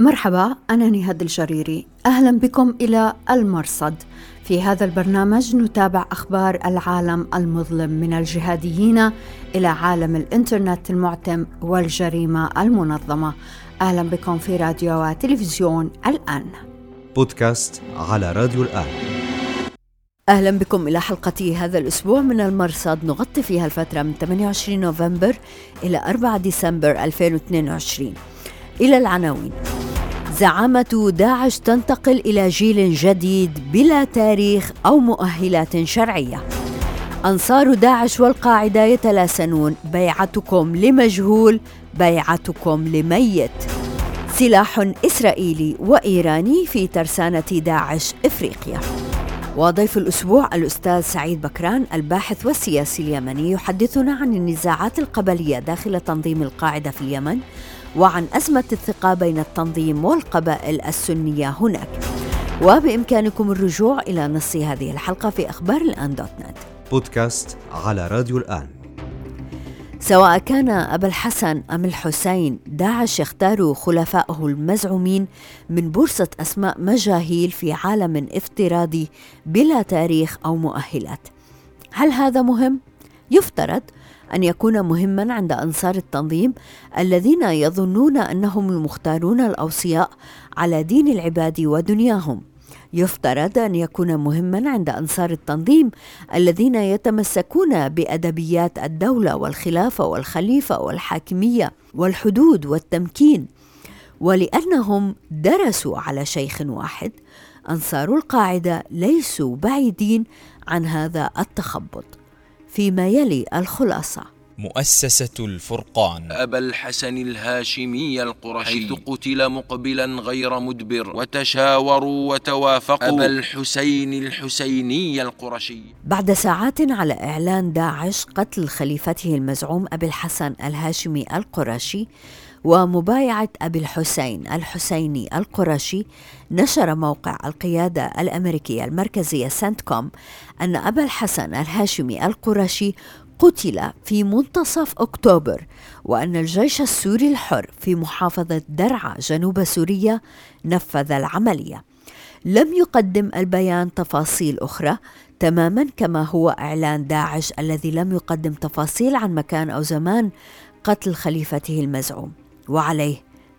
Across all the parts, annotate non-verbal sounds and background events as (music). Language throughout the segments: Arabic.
مرحبا أنا نهاد الجريري. أهلا بكم إلى المرصد. في هذا البرنامج نتابع أخبار العالم المظلم من الجهاديين إلى عالم الإنترنت المعتم والجريمة المنظمة. أهلا بكم في راديو وتلفزيون الآن. بودكاست على راديو الآن. أهلا بكم إلى حلقة هذا الأسبوع من المرصد. نغطي فيها الفترة من 28 نوفمبر إلى 4 ديسمبر 2022 إلى العناوين. زعامة داعش تنتقل إلى جيل جديد بلا تاريخ أو مؤهلات شرعية. أنصار داعش والقاعدة يتلاسنون بيعتكم لمجهول بيعتكم لميت. سلاح إسرائيلي وإيراني في ترسانة داعش إفريقيا. وضيف الأسبوع الأستاذ سعيد بكران الباحث والسياسي اليمني يحدثنا عن النزاعات القبلية داخل تنظيم القاعدة في اليمن. وعن أزمة الثقة بين التنظيم والقبائل السنية هناك. وبإمكانكم الرجوع إلى نص هذه الحلقة في أخبار الآن دوت نت. بودكاست على راديو الآن. سواء كان أبا الحسن أم الحسين داعش يختار خلفائه المزعومين من بورصة أسماء مجاهيل في عالم افتراضي بلا تاريخ أو مؤهلات. هل هذا مهم؟ يفترض أن يكون مهما عند أنصار التنظيم الذين يظنون أنهم المختارون الأوصياء على دين العباد ودنياهم. يفترض أن يكون مهما عند أنصار التنظيم الذين يتمسكون بأدبيات الدولة والخلافة والخليفة والحاكمية والحدود والتمكين. ولأنهم درسوا على شيخ واحد أنصار القاعدة ليسوا بعيدين عن هذا التخبط. فيما يلي الخلاصة. مؤسسة الفرقان. أبا الحسن الهاشمي القرشي. حيث قتل مقبلا غير مدبر. وتشاوروا وتوافقوا. أبا الحسين الحسيني القرشي. بعد ساعات على إعلان داعش قتل خليفته المزعوم أبي الحسن الهاشمي القرشي ومبايعة أبي الحسين الحسيني القرشي نشر موقع القيادة الأمريكية المركزية سنتكوم أن أبا الحسن الهاشمي القرشي قتل في منتصف أكتوبر وأن الجيش السوري الحر في محافظة درعا جنوب سوريا نفذ العملية. لم يقدم البيان تفاصيل أخرى تماما كما هو إعلان داعش الذي لم يقدم تفاصيل عن مكان أو زمان قتل خليفته المزعوم. وعليه.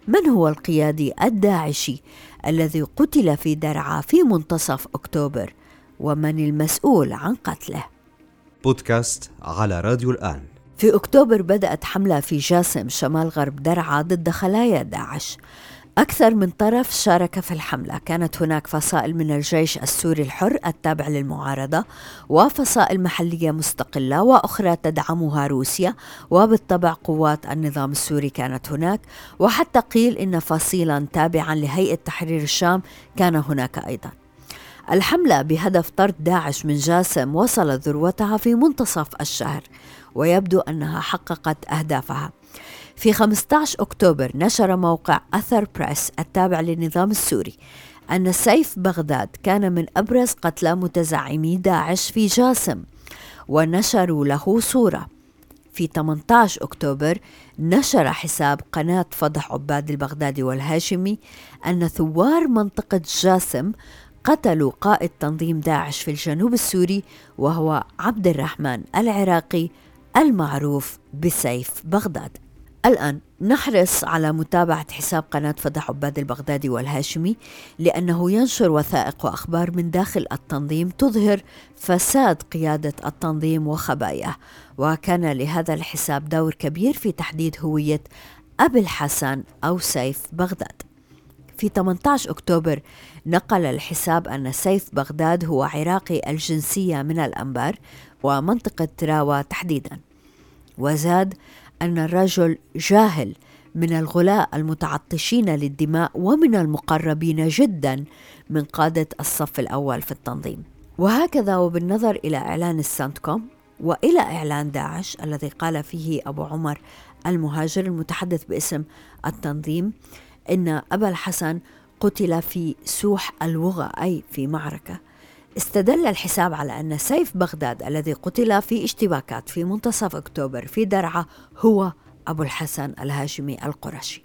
من هو القيادي الداعشي الذي قتل في درعا في منتصف أكتوبر؟ ومن المسؤول عن قتله؟ بودكاست على راديو الآن. في أكتوبر بدأت حملة في جاسم شمال غرب درعا ضد خلايا داعش. أكثر من طرف شارك في الحملة. كانت هناك فصائل من الجيش السوري الحر التابع للمعارضة وفصائل محلية مستقلة وأخرى تدعمها روسيا وبالطبع قوات النظام السوري كانت هناك. وحتى قيل إن فصيلا تابعا لهيئة تحرير الشام كان هناك أيضا. الحملة بهدف طرد داعش من جاسم وصلت ذروتها في منتصف الشهر ويبدو أنها حققت أهدافها. في 15 أكتوبر نشر موقع أثر بريس التابع للنظام السوري أن سيف بغداد كان من أبرز قتلى متزعمي داعش في جاسم ونشروا له صورة. في 18 أكتوبر نشر حساب قناة فضح عباد البغدادي والهاشمي أن ثوار منطقة جاسم قتلوا قائد تنظيم داعش في الجنوب السوري وهو عبد الرحمن العراقي المعروف بسيف بغداد. الآن نحرص على متابعة حساب قناة فضح عباد البغدادي والهاشمي لأنه ينشر وثائق وأخبار من داخل التنظيم تظهر فساد قيادة التنظيم وخباياه. وكان لهذا الحساب دور كبير في تحديد هوية أبي الحسن أو سيف بغداد. في 18 أكتوبر نقل الحساب أن سيف بغداد هو عراقي الجنسية من الأنبار ومنطقة تراوى تحديدا. وزاد أن الرجل جاهل من الغلاء المتعطشين للدماء ومن المقربين جدا من قادة الصف الأول في التنظيم. وهكذا وبالنظر إلى إعلان السانتكوم وإلى إعلان داعش الذي قال فيه أبو عمر المهاجر المتحدث باسم التنظيم إن أبا الحسن قتل في سوح الوغى أي في معركة. استدل الحساب على أن سيف بغداد الذي قتل في اشتباكات في منتصف أكتوبر في درعا هو أبو الحسن الهاشمي القرشي.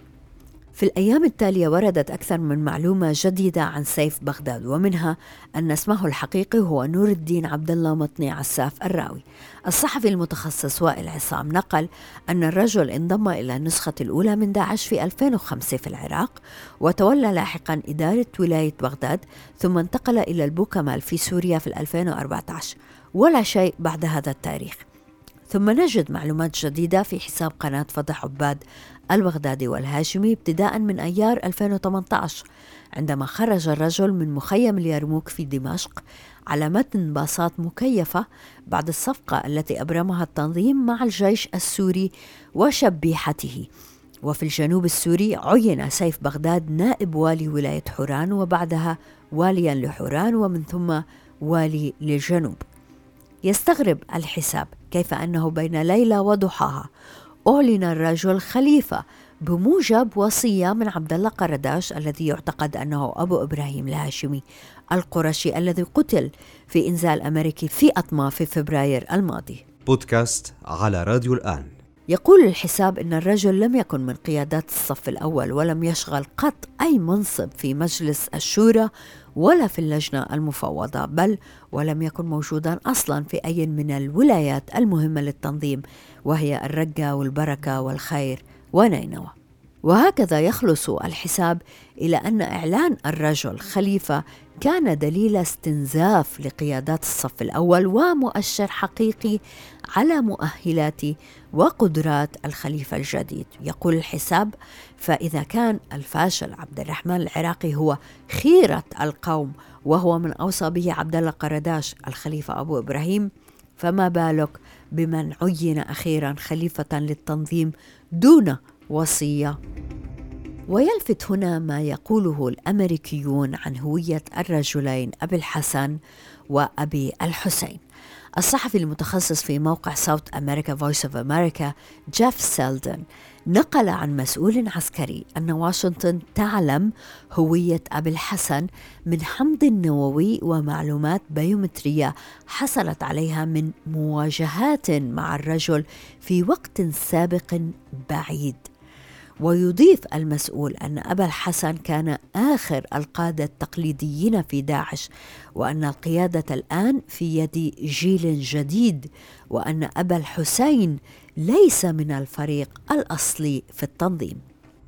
في الأيام التالية وردت أكثر من معلومة جديدة عن سيف بغداد ومنها أن اسمه الحقيقي هو نور الدين عبد الله مطني عساف الراوي. الصحفي المتخصص وائل عصام نقل أن الرجل انضم إلى النسخة الأولى من داعش في 2005 في العراق وتولى لاحقا إدارة ولاية بغداد ثم انتقل إلى البوكمال في سوريا في 2014 ولا شيء بعد هذا التاريخ. ثم نجد معلومات جديدة في حساب قناة فضح عباد البغدادي والهاشمي ابتداء من أيار 2018 عندما خرج الرجل من مخيم اليرموك في دمشق على متن باصات مكيفة بعد الصفقة التي أبرمها التنظيم مع الجيش السوري وشبيحته. وفي الجنوب السوري عين سيف بغداد نائب والي ولاية حوران وبعدها واليا لحوران ومن ثم والي للجنوب. يستغرب الحساب كيف أنه بين ليله وضحاها أعلن الرجل خليفه بموجب وصية من عبد الله قرداش الذي يعتقد أنه أبو إبراهيم الهاشمي القرشي الذي قتل في إنزال أمريكي في اطماء في فبراير الماضي. بودكاست على راديو الآن يقول الحساب إن الرجل لم يكن من قيادات الصف الأول ولم يشغل قط أي منصب في مجلس الشورى ولا في اللجنة المفوضة بل ولم يكن موجودا أصلا في أي من الولايات المهمة للتنظيم وهي الرقة والبركة والخير ونينوى. وهكذا يخلص الحساب إلى أن إعلان الرجل خليفة كان دليل استنزاف لقيادات الصف الأول ومؤشر حقيقي على مؤهلات وقدرات الخليفة الجديد. يقول الحساب فإذا كان الفاشل عبد الرحمن العراقي هو خيرة القوم وهو من أوصى به عبد الله قرداش الخليفة أبو إبراهيم فما بالك بمن عين أخيرا خليفة للتنظيم دون وصية. ويلفت هنا ما يقوله الأمريكيون عن هوية الرجلين أبي الحسن وأبي الحسين. الصحفي المتخصص في موقع صوت أمريكا Voice of America جيف سيلدن نقل عن مسؤول عسكري أن واشنطن تعلم هوية أبي الحسن من حمض نووي ومعلومات بيومترية حصلت عليها من مواجهات مع الرجل في وقت سابق بعيد. ويضيف المسؤول أن أبا الحسن كان آخر القادة التقليديين في داعش وأن القيادة الآن في يد جيل جديد وأن أبا الحسين ليس من الفريق الأصلي في التنظيم.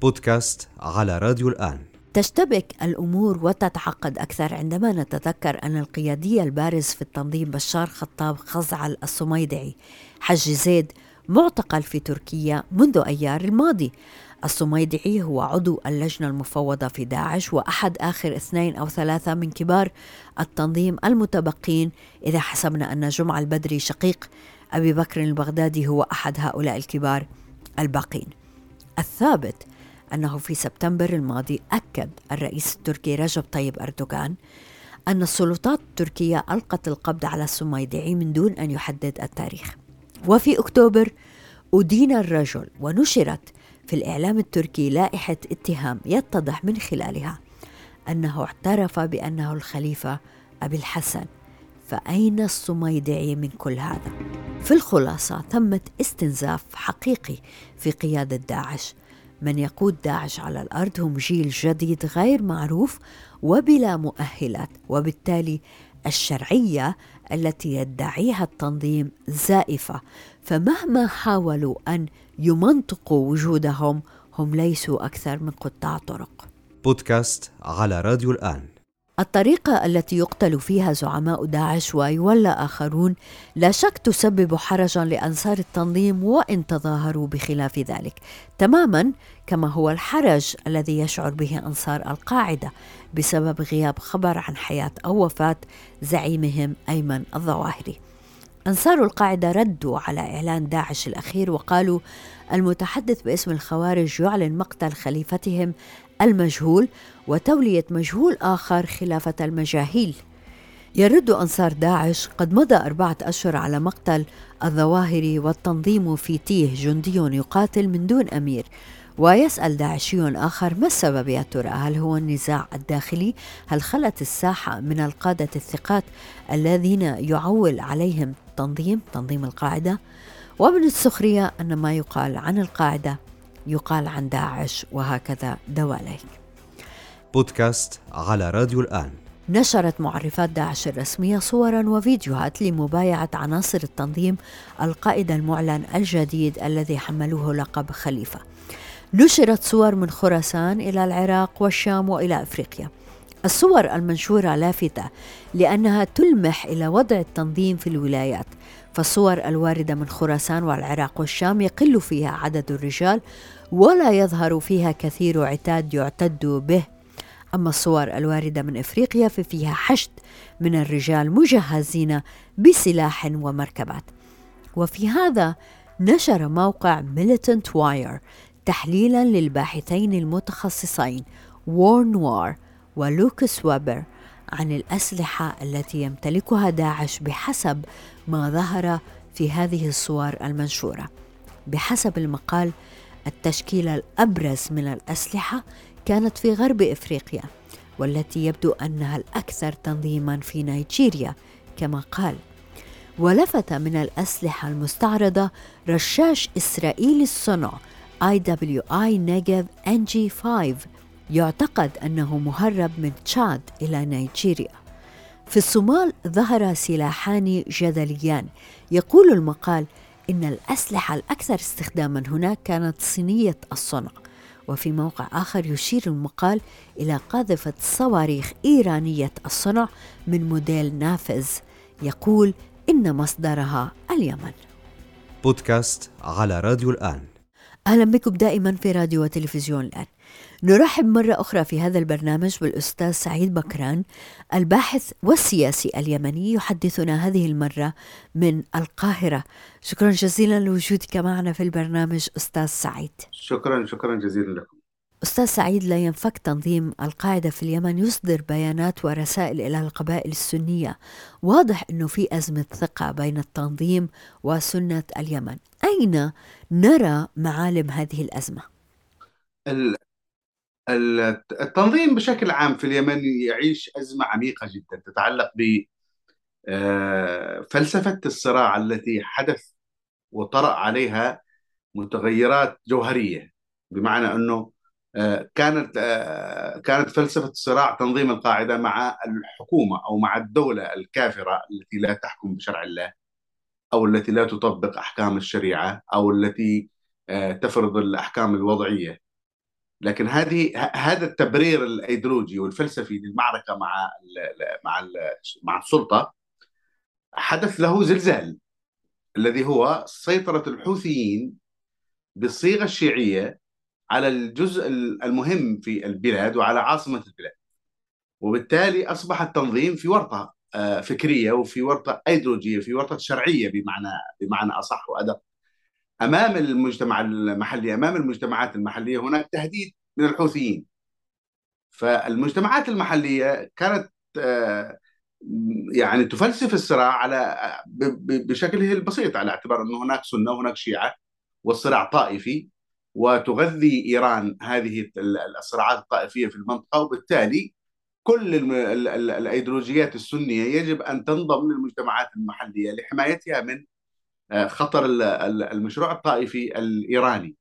بودكاست على راديو الآن. تشتبك الأمور وتتعقد أكثر عندما نتذكر أن القيادي البارز في التنظيم بشار خطاب خزعل الصميدعي حج زيد معتقل في تركيا منذ أيار الماضي. الصميدعي هو عضو اللجنة المفوضة في داعش وأحد آخر اثنين أو ثلاثة من كبار التنظيم المتبقين. إذا حسبنا أن جمع البدري شقيق أبي بكر البغدادي هو أحد هؤلاء الكبار الباقين. الثابت أنه في سبتمبر الماضي أكد الرئيس التركي رجب طيب أردوغان أن السلطات التركية ألقت القبض على السميدعي من دون أن يحدد التاريخ. وفي أكتوبر أدين الرجل ونشرت في الإعلام التركي لائحة اتهام يتضح من خلالها أنه اعترف بأنه الخليفة أبي الحسن فأين الصميدعي من كل هذا؟ في الخلاصة ثمة استنزاف حقيقي في قيادة داعش من يقود داعش على الأرض هم جيل جديد غير معروف وبلا مؤهلات وبالتالي الشرعية التي يدعيها التنظيم زائفة فمهما حاولوا أن يمنطقوا وجودهم هم ليسوا أكثر من قطاع طرق. بودكاست على راديو الآن. الطريقة التي يقتل فيها زعماء داعش ويولى آخرون لا شك تسبب حرجا لأنصار التنظيم وإن تظاهروا بخلاف ذلك. تماما كما هو الحرج الذي يشعر به أنصار القاعدة بسبب غياب خبر عن حياة أو وفاة زعيمهم أيمن الظواهري. أنصار القاعدة ردوا على إعلان داعش الأخير وقالوا المتحدث باسم الخوارج يعلن مقتل خليفتهم المجهول وتولية مجهول آخر خلافة المجاهيل. يرد أنصار داعش قد مضى أربعة أشهر على مقتل الظواهري والتنظيم في تيه جندي يقاتل من دون أمير. ويسأل داعشي آخر ما السبب يا ترى؟ هل هو النزاع الداخلي؟ هل خلت الساحة من القادة الثقات الذين يعول عليهم تنظيم تنظيم القاعدة. ومن السخرية أن ما يقال عن القاعدة يقال عن داعش وهكذا دواليك بودكاست على راديو الآن. نشرت معرفات داعش الرسمية صورا وفيديوهات لمبايعة عناصر التنظيم القائد المعلن الجديد الذي حملوه لقب خليفة. نشرت صور من خراسان إلى العراق والشام وإلى أفريقيا. الصور المنشورة لافتة لأنها تلمح إلى وضع التنظيم في الولايات فالصور الواردة من خراسان والعراق والشام يقل فيها عدد الرجال ولا يظهر فيها كثير عتاد يعتد به. أما الصور الواردة من إفريقيا ففيها حشد من الرجال مجهزين بسلاح ومركبات. وفي هذا نشر موقع Militant Wire تحليلا للباحثين المتخصصين War Noir ولوكاس ويبر عن الأسلحة التي يمتلكها داعش بحسب ما ظهر في هذه الصور المنشورة. بحسب المقال التشكيلة الأبرز من الأسلحة كانت في غرب إفريقيا والتي يبدو أنها الأكثر تنظيما في نيجيريا كما قال. ولفت من الأسلحة المستعرضة رشاش اسرائيلي الصنع IWI نيجيف NG 5 يعتقد أنه مهرب من تشاد إلى نيجيريا. في الصومال ظهر سلاحان جدليان. يقول المقال إن الأسلحة الأكثر استخداما هناك كانت صينية الصنع. وفي موقع آخر يشير المقال إلى قاذفة صواريخ إيرانية الصنع من موديل نافذ. يقول إن مصدرها اليمن. بودكاست على راديو الآن. أهلا بكم دائما في راديو وتلفزيون الآن. نرحب مرة أخرى في هذا البرنامج بالأستاذ سعيد بكران الباحث والسياسي اليمني يحدثنا هذه المرة من القاهرة. شكرا جزيلا لوجودك معنا في البرنامج أستاذ سعيد. شكرا شكرا جزيلا لكم. أستاذ سعيد لا ينفك تنظيم القاعدة في اليمن يصدر بيانات ورسائل إلى القبائل السنية. واضح أنه في أزمة ثقة بين التنظيم وسنة اليمن. أين نرى معالم هذه الأزمة؟ التنظيم بشكل عام في اليمن يعيش أزمة عميقة جدا تتعلق ب آه، الصراع التي حدث وطرأ عليها متغيرات جوهرية. بمعنى أنه آه، كانت آه، كانت فلسفة الصراع تنظيم القاعدة مع الحكومة أو مع الدولة الكافرة التي لا تحكم بشرع الله أو التي لا تطبق أحكام الشريعة أو التي تفرض الأحكام الوضعية. لكن هذه هذا التبرير الأيديولوجي والفلسفي للمعركة مع ال مع ال مع السلطة حدث له زلزال الذي هو سيطرة الحوثيين بالصيغة الشيعية على الجزء المهم في البلاد وعلى عاصمة البلاد. وبالتالي أصبح التنظيم في ورطة آه، فكرية وفي ورطة أيديولوجية في ورطة شرعية بمعنى بمعنى أصح وأدق. أمام المجتمع المحلي أمام المجتمعات المحلية هناك تهديد من الحوثيين. فالمجتمعات المحلية كانت آه، يعني تفلسف الصراع على بشكله البسيط على اعتبار إنه هناك سنة وهناك شيعة والصراع طائفي وتغذي إيران هذه الصراعات الطائفية في المنطقة. وبالتالي كل الأيديولوجيات السنية يجب أن تنضم للمجتمعات المحلية لحمايتها من خطر المشروع الطائفي الإيراني.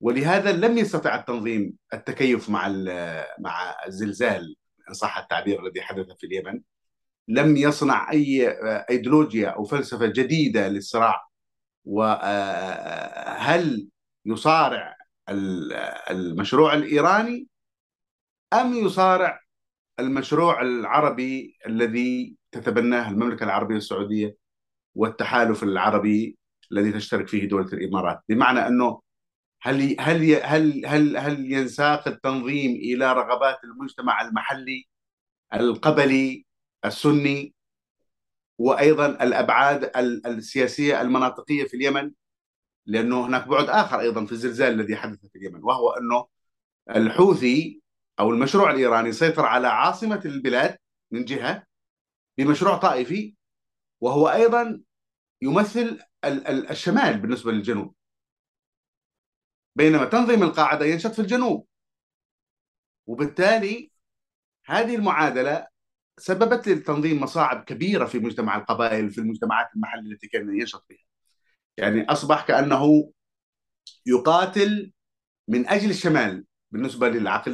ولهذا لم يستطع التنظيم التكيف مع مع الزلزال ان صح التعبير الذي حدث في اليمن. لم يصنع أي إيديولوجيا أو فلسفة جديدة للصراع. وهل يصارع المشروع الإيراني؟ أم يصارع المشروع العربي الذي تتبناه المملكة العربية السعودية؟ والتحالف العربي الذي تشترك فيه دولة الإمارات. بمعنى أنه هل هل هل هل هل ينساق التنظيم إلى رغبات المجتمع المحلي القبلي السني وأيضا الأبعاد السياسية المناطقية في اليمن؟ لأنه هناك بعد آخر أيضا في الزلزال الذي حدث في اليمن وهو أنه الحوثي أو المشروع الإيراني سيطر على عاصمة البلاد من جهة بمشروع طائفي وهو أيضا يمثل الشمال بالنسبة للجنوب. بينما تنظيم القاعدة ينشط في الجنوب. وبالتالي هذه المعادلة سببت للتنظيم مصاعب كبيرة في مجتمع القبائل في المجتمعات المحلية التي كان ينشط فيها. يعني أصبح كأنه يقاتل من أجل الشمال بالنسبة للعقل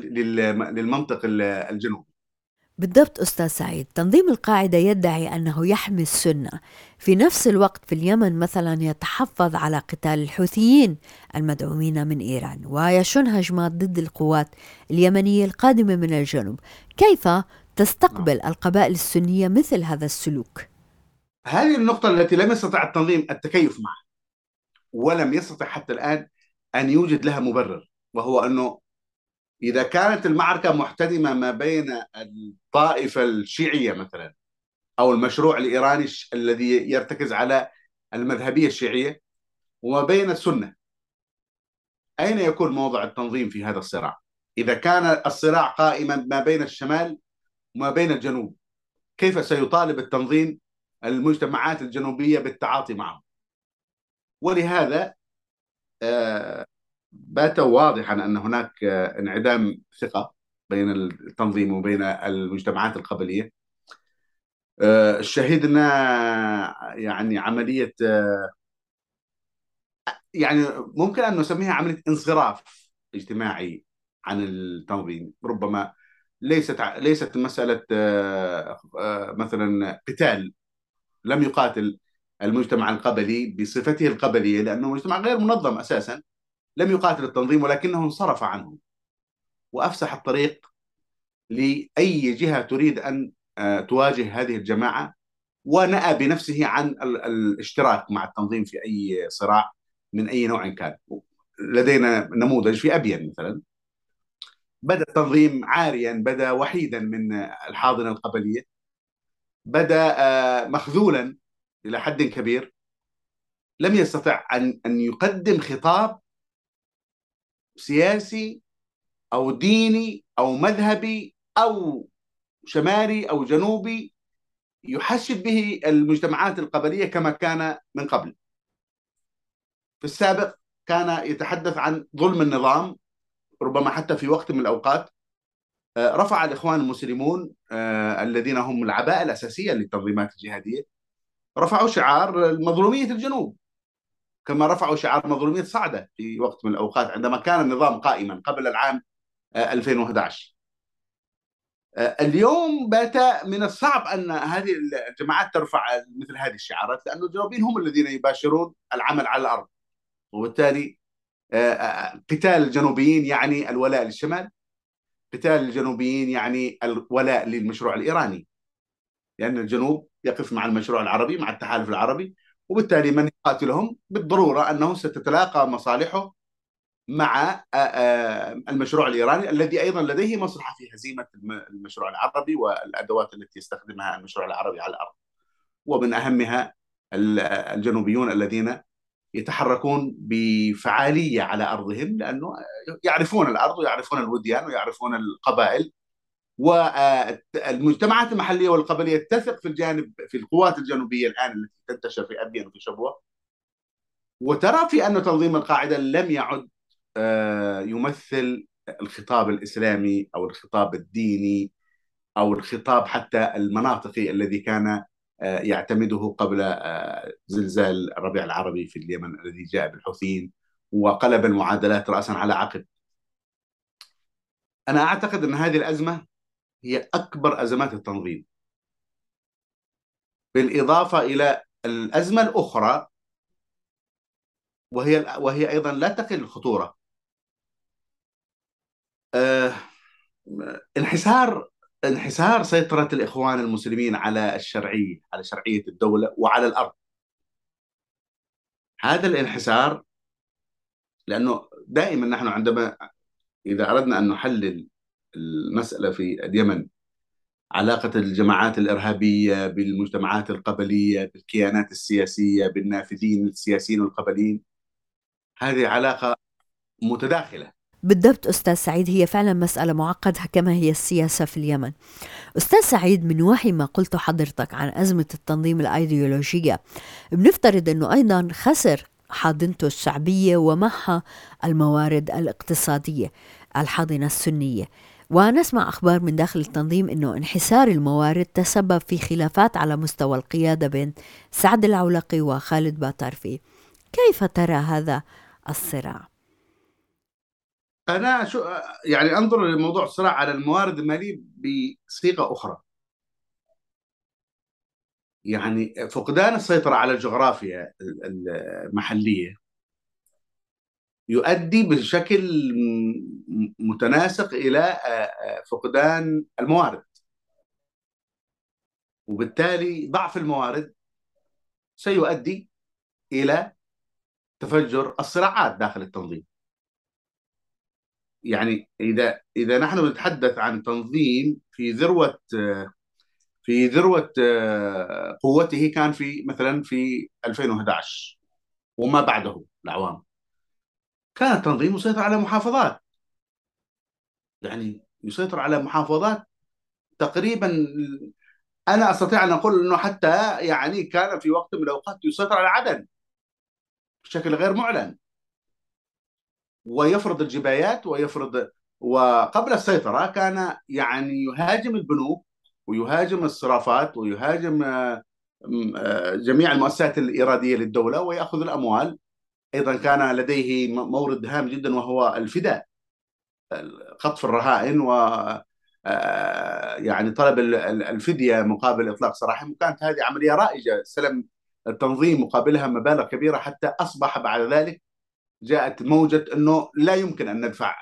للمنطق الجنوبي بالضبط أستاذ سعيد تنظيم القاعدة يدعي أنه يحمي السنة. في نفس الوقت في اليمن مثلا يتحفظ على قتال الحوثيين المدعومين من إيران ويشن هجمات ضد القوات اليمنية القادمة من الجنوب. كيف تستقبل القبائل السنية مثل هذا السلوك؟ هذه النقطة التي لم يستطع التنظيم التكيف معها ولم يستطع حتى الآن أن يوجد لها مبرر وهو أنه إذا كانت المعركة محتدمة ما بين الطائفة الشيعية مثلا أو المشروع الإيراني الذي يرتكز على المذهبية الشيعية وما بين السنة أين يكون موضع التنظيم في هذا الصراع؟ إذا كان الصراع قائما ما بين الشمال وما بين الجنوب كيف سيطالب التنظيم المجتمعات الجنوبية بالتعاطي معهم ولهذا آه، بات واضحا أن هناك آه، انعدام ثقة بين التنظيم وبين المجتمعات القبلية. آه، شهدنا يعني عملية يعني ممكن أن نسميها عملية انصراف اجتماعي عن التنظيم. ربما ليست ليست مسألة مثلا قتال لم يقاتل المجتمع القبلي بصفته القبلية لأنه مجتمع غير منظم أساسا. لم يقاتل التنظيم ولكنه انصرف عنه وأفسح الطريق لأي جهة تريد أن آه، تواجه هذه الجماعة ونأى بنفسه عن الاشتراك مع التنظيم في أي صراع من أي نوع كان. لدينا نموذج في أبين مثلا. بدأ التنظيم عاريا بدأ وحيدا من الحاضنة القبلية. بدأ آه، مخذولا إلى حد كبير. لم يستطع أن أن يقدم خطاب سياسي أو ديني أو مذهبي أو شمالي أو جنوبي يحشد به المجتمعات القبلية كما كان من قبل. في السابق كان يتحدث عن ظلم النظام ربما حتى في وقت من الأوقات آه، رفع الإخوان المسلمون آه، الذين هم العباءة الأساسية للتنظيمات الجهادية رفعوا شعار مظلوميه الجنوب كما رفعوا شعار مظلوميه صعدة في وقت من الأوقات عندما كان النظام قائما قبل العام 2011 آه، اليوم بات من الصعب أن هذه الجماعات ترفع مثل هذه الشعارات لأن الجنوبيين هم الذين يباشرون العمل على الأرض. وبالتالي قتال الجنوبيين يعني الولاء للشمال قتال الجنوبيين يعني الولاء للمشروع الإيراني. لأن الجنوب يقف مع المشروع العربي مع التحالف العربي وبالتالي من يقاتلهم بالضرورة أنه ستتلاقى مصالحه مع المشروع الإيراني الذي أيضا لديه مصلحة في هزيمة المشروع العربي والأدوات التي يستخدمها المشروع العربي على الأرض. ومن أهمها الجنوبيون الذين يتحركون بفعالية على أرضهم لأنه يعرفون الأرض ويعرفون الوديان ويعرفون القبائل. والمجتمعات المحلية والقبلية تثق في الجانب في القوات الجنوبية الآن التي تنتشر في أبين وفي شبوة وترى في أن تنظيم القاعدة لم يعد آه، يمثل الخطاب الإسلامي أو الخطاب الديني أو الخطاب حتى المناطقي الذي كان آه، يعتمده قبل آه، زلزال الربيع العربي في اليمن الذي جاء بالحوثيين وقلب المعادلات راسا على عقب. أنا أعتقد أن هذه الأزمة هي أكبر أزمات التنظيم. بالإضافة إلى الأزمة الأخرى وهي وهي أيضا لا تقل الخطورة. أه انحسار انحسار سيطرة الإخوان المسلمين على الشرعية على شرعية الدولة وعلى الأرض هذا الانحسار لأنه دائما نحن عندما إذا أردنا أن نحلل المسألة في اليمن. علاقة الجماعات الإرهابية بالمجتمعات القبلية بالكيانات السياسية بالنافذين السياسيين والقبليين هذه علاقة متداخلة. بالضبط أستاذ سعيد هي فعلا مسألة معقدة كما هي السياسة في اليمن. أستاذ سعيد من وحي ما قلته حضرتك عن أزمة التنظيم الأيديولوجية بنفترض أنه أيضا خسر حاضنته الشعبية ومعها الموارد الاقتصادية الحاضنة السنية. ونسمع أخبار من داخل التنظيم أنه انحسار الموارد تسبب في خلافات على مستوى القيادة بين سعد العولقي وخالد باترفي كيف ترى هذا الصراع؟ أنا شو يعني أنظر لموضوع الصراع على الموارد المالية بصيغة أخرى يعني فقدان السيطرة على الجغرافيا المحلية يؤدي بشكل متناسق إلى فقدان الموارد. وبالتالي ضعف الموارد سيؤدي إلى تفجر الصراعات داخل التنظيم. يعني إذا إذا نحن نتحدث عن تنظيم في ذروة في ذروة قوته كان في مثلا في 2011 وما بعده الأعوام. كان التنظيم يسيطر على محافظات. يعني يسيطر على محافظات تقريبا أنا أستطيع أن أقول إنه حتى يعني كان في وقت من الأوقات يسيطر على عدن بشكل غير معلن. ويفرض الجبايات ويفرض وقبل السيطرة كان يعني يهاجم البنوك ويهاجم الصرافات ويهاجم آه، آه، جميع المؤسسات الإرادية للدولة ويأخذ الأموال. أيضا كان لديه مورد هام جدا وهو الفداء خطف الرهائن و يعني طلب الفدية مقابل إطلاق سراحهم وكانت هذه عملية رائجة سلم التنظيم مقابلها مبالغ كبيرة حتى أصبح بعد ذلك جاءت موجة أنه لا يمكن أن ندفع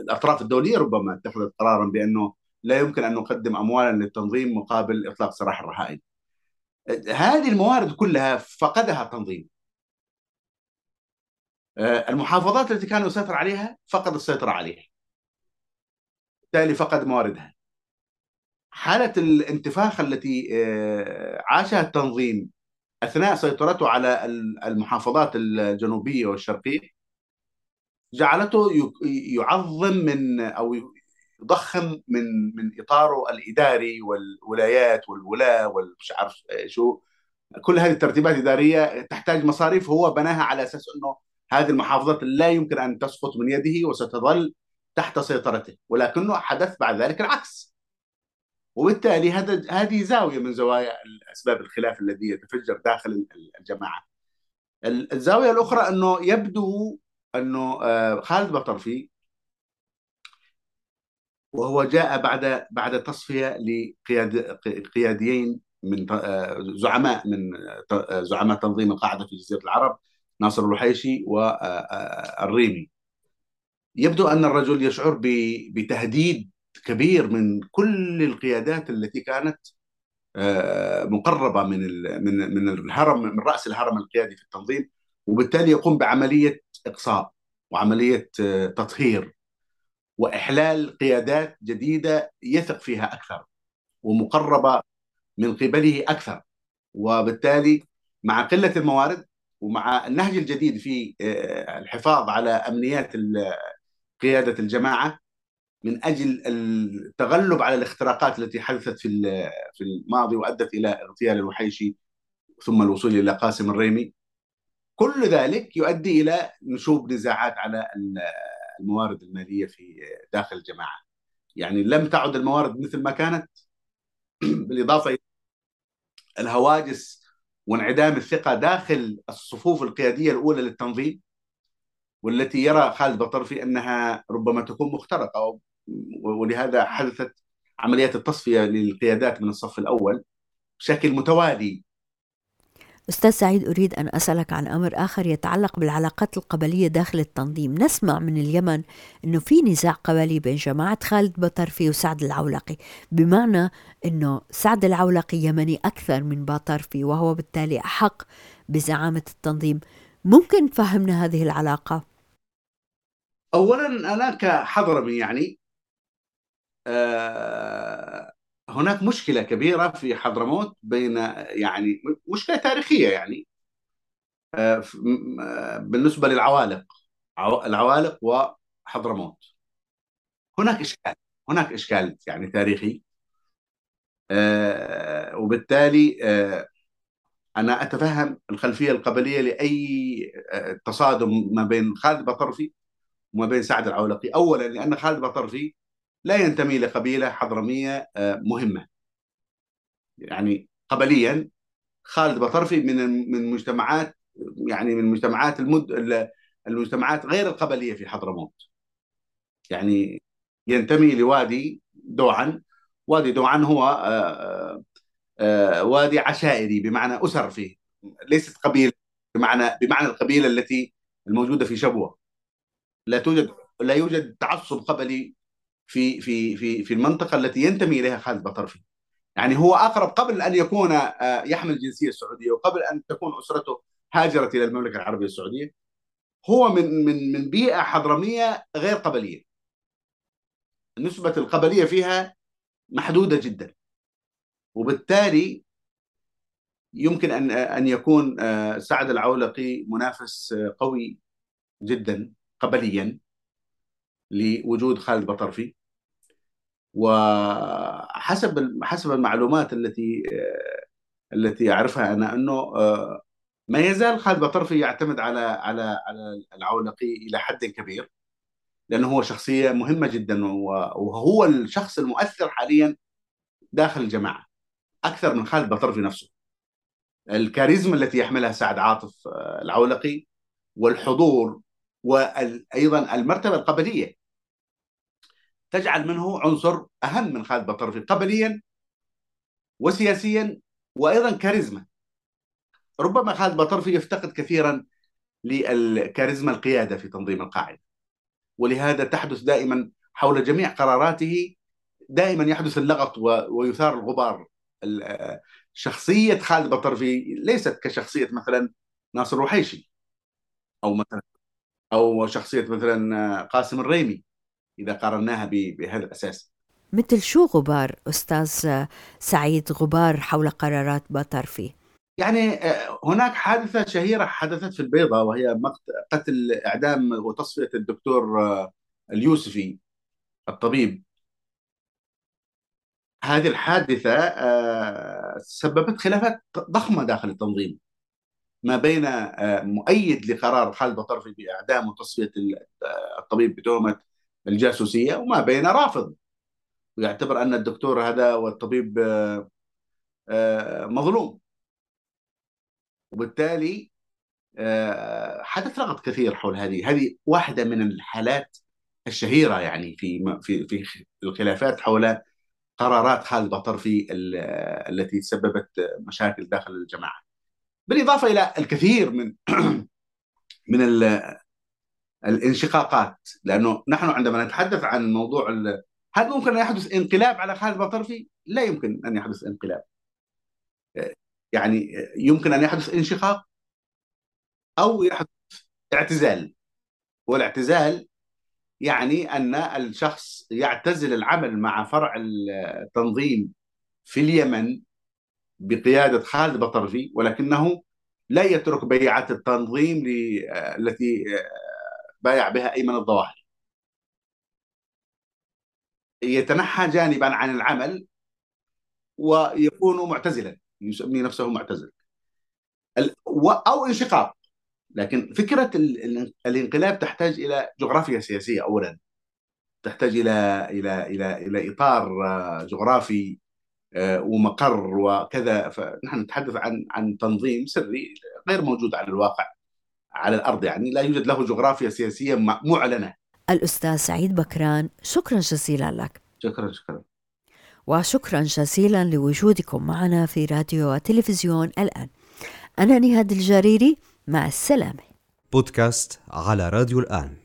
الأطراف الدولية ربما اتخذت قرارا بأنه لا يمكن أن نقدم أموالا للتنظيم مقابل إطلاق سراح الرهائن. هذه الموارد كلها فقدها التنظيم المحافظات التي كان يسيطر عليها فقد السيطرة عليها. بالتالي فقد مواردها. حالة الانتفاخ التي عاشها التنظيم أثناء سيطرته على المحافظات الجنوبية والشرقية جعلته يعظم من أو يضخم من من إطاره الإداري والولايات والولاة والمش عارف شو كل هذه الترتيبات الاداريه تحتاج مصاريف هو بناها على أساس إنه هذه المحافظات لا يمكن أن تسقط من يده وستظل تحت سيطرته ولكنه حدث بعد ذلك العكس وبالتالي هذا هذه زاوية من زوايا أسباب الخلاف الذي يتفجر داخل الجماعة. الزاوية الأخرى أنه يبدو أنه آه، خالد بطرفي وهو جاء بعد بعد تصفية لقياد قياديين من آه، زعماء من آه، زعماء تنظيم القاعدة في جزيرة العرب ناصر الوحيشي والريمي يبدو أن الرجل يشعر بتهديد كبير من كل القيادات التي كانت آه، مقربة من من من الهرم من رأس الهرم القيادي في التنظيم وبالتالي يقوم بعملية إقصاء وعملية آه، تطهير وإحلال قيادات جديدة يثق فيها أكثر ومقربة من قبله أكثر. وبالتالي مع قلة الموارد ومع النهج الجديد في آه، الحفاظ على أمنيات قيادة الجماعة من أجل التغلب على الاختراقات التي حدثت في في الماضي وأدت إلى اغتيال الوحيشي ثم الوصول إلى قاسم الريمي. كل ذلك يؤدي إلى نشوب نزاعات على الموارد المالية في داخل الجماعة. يعني لم تعد الموارد مثل ما كانت بالإضافة إلى الهواجس وانعدام الثقة داخل الصفوف القيادية الأولى للتنظيم والتي يرى خالد بطرفي أنها ربما تكون مخترقة ولهذا حدثت عمليات التصفية للقيادات من الصف الأول بشكل متوالي. أستاذ سعيد أريد أن أسألك عن أمر آخر يتعلق بالعلاقات القبلية داخل التنظيم نسمع من اليمن أنه في نزاع قبلي بين جماعة خالد بطرفي وسعد العولقي بمعنى أنه سعد العولقي يمني أكثر من بطرفي وهو بالتالي أحق بزعامة التنظيم ممكن تفهمنا هذه العلاقة؟ أولا أنا كحضرمي يعني آه، هناك مشكلة كبيرة في حضرموت بين يعني مشكلة تاريخية يعني. آه، آه، بالنسبة للعوالق. العوالق وحضرموت. هناك إشكال هناك إشكال يعني تاريخي. وبالتالي أنا أتفهم الخلفية القبلية لأي تصادم ما بين خالد بطرفي وما بين سعد العولقي. أولا لأن خالد بطرفي لا ينتمي لقبيله حضرمية آه، مهمة. يعني قبليا خالد بطرفي من من مجتمعات يعني من مجتمعات المد المجتمعات غير القبلية في حضرموت. يعني ينتمي لوادي دوعن وادي دوعن هو آه، آه، وادي عشائري بمعنى أسر فيه. ليست قبيلة بمعنى بمعنى القبيلة التي الموجودة في شبوة. لا توجد لا يوجد تعصب قبلي في في في في المنطقة التي ينتمي إليها خالد بطرفي يعني هو أقرب قبل أن يكون يحمل الجنسية السعودية وقبل أن تكون أسرته هاجرت إلى المملكة العربية السعودية هو من من من بيئة حضرمية غير قبلية. نسبة القبلية فيها محدودة جدا. وبالتالي يمكن أن أن يكون آه، سعد العولقي منافس آه، قوي جدا قبليا. لوجود خالد بطرفي. وحسب حسب المعلومات التي التي أعرفها أنا أنه ما يزال خالد بطرفي يعتمد على على على العولقي إلى حد كبير لأنه هو شخصية مهمة جدا وهو الشخص المؤثر حاليا داخل الجماعة أكثر من خالد بطرفي نفسه. الكاريزما التي يحملها سعد عاطف العولقي والحضور وأيضا المرتبة القبلية تجعل منه عنصر أهم من خالد بطرفي قبليا وسياسيا وأيضا كاريزما. ربما خالد بطرفي يفتقد كثيرا للكاريزما القيادة في تنظيم القاعدة ولهذا تحدث دائما حول جميع قراراته دائما يحدث اللغط ويثار الغبار. شخصية خالد بطرفي ليست كشخصية مثلا ناصر الوحيشي أو مثلا أو شخصية مثلا قاسم الريمي. إذا قارناها بهذا الأساس. مثل شو غبار أستاذ سعيد غبار حول قرارات بطرفي يعني آه، هناك حادثة شهيرة حدثت في البيضاء وهي قتل إعدام وتصفية الدكتور آه، اليوسفي الطبيب. هذه الحادثة آه، سببت خلافات ضخمة داخل التنظيم ما بين مؤيد لقرار خالد بطرفي بإعدام وتصفية الطبيب بتهمة الجاسوسية وما بين رافض. ويعتبر أن الدكتور هذا والطبيب مظلوم. وبالتالي حدث لغط كثير حول هذه. هذه واحدة من الحالات الشهيرة يعني في في في الخلافات حول قرارات خالد بطرفي التي سببت مشاكل داخل الجماعة. بالإضافة إلى الكثير من (clears throat) من الانشقاقات لأنه نحن عندما نتحدث عن موضوع هل ممكن أن يحدث انقلاب على خالد بطرفي؟ لا يمكن أن يحدث انقلاب. يعني يمكن أن يحدث انشقاق أو يحدث اعتزال والاعتزال يعني أن الشخص يعتزل العمل مع فرع التنظيم في اليمن بقيادة خالد بطرفي ولكنه لا يترك بيعة التنظيم التي بايع بها ايمن الظواهري. يتنحى جانبا عن العمل ويكون معتزلا يسمي نفسه معتزل. أو انشقاق. لكن فكرة الانقلاب تحتاج إلى جغرافيا سياسية اولا. تحتاج إلى إلى إلى إلى إطار آه، جغرافي آه، ومقر وكذا. فنحن نتحدث عن عن تنظيم سري غير موجود على الواقع. على الأرض يعني لا يوجد له جغرافيا سياسية معلنة. الأستاذ سعيد بكران شكرا جزيلا لك. شكرا شكرا. وشكرا جزيلا لوجودكم معنا في راديو وتلفزيون الآن. أنا نهاد الجريري مع السلامة بودكاست على راديو الآن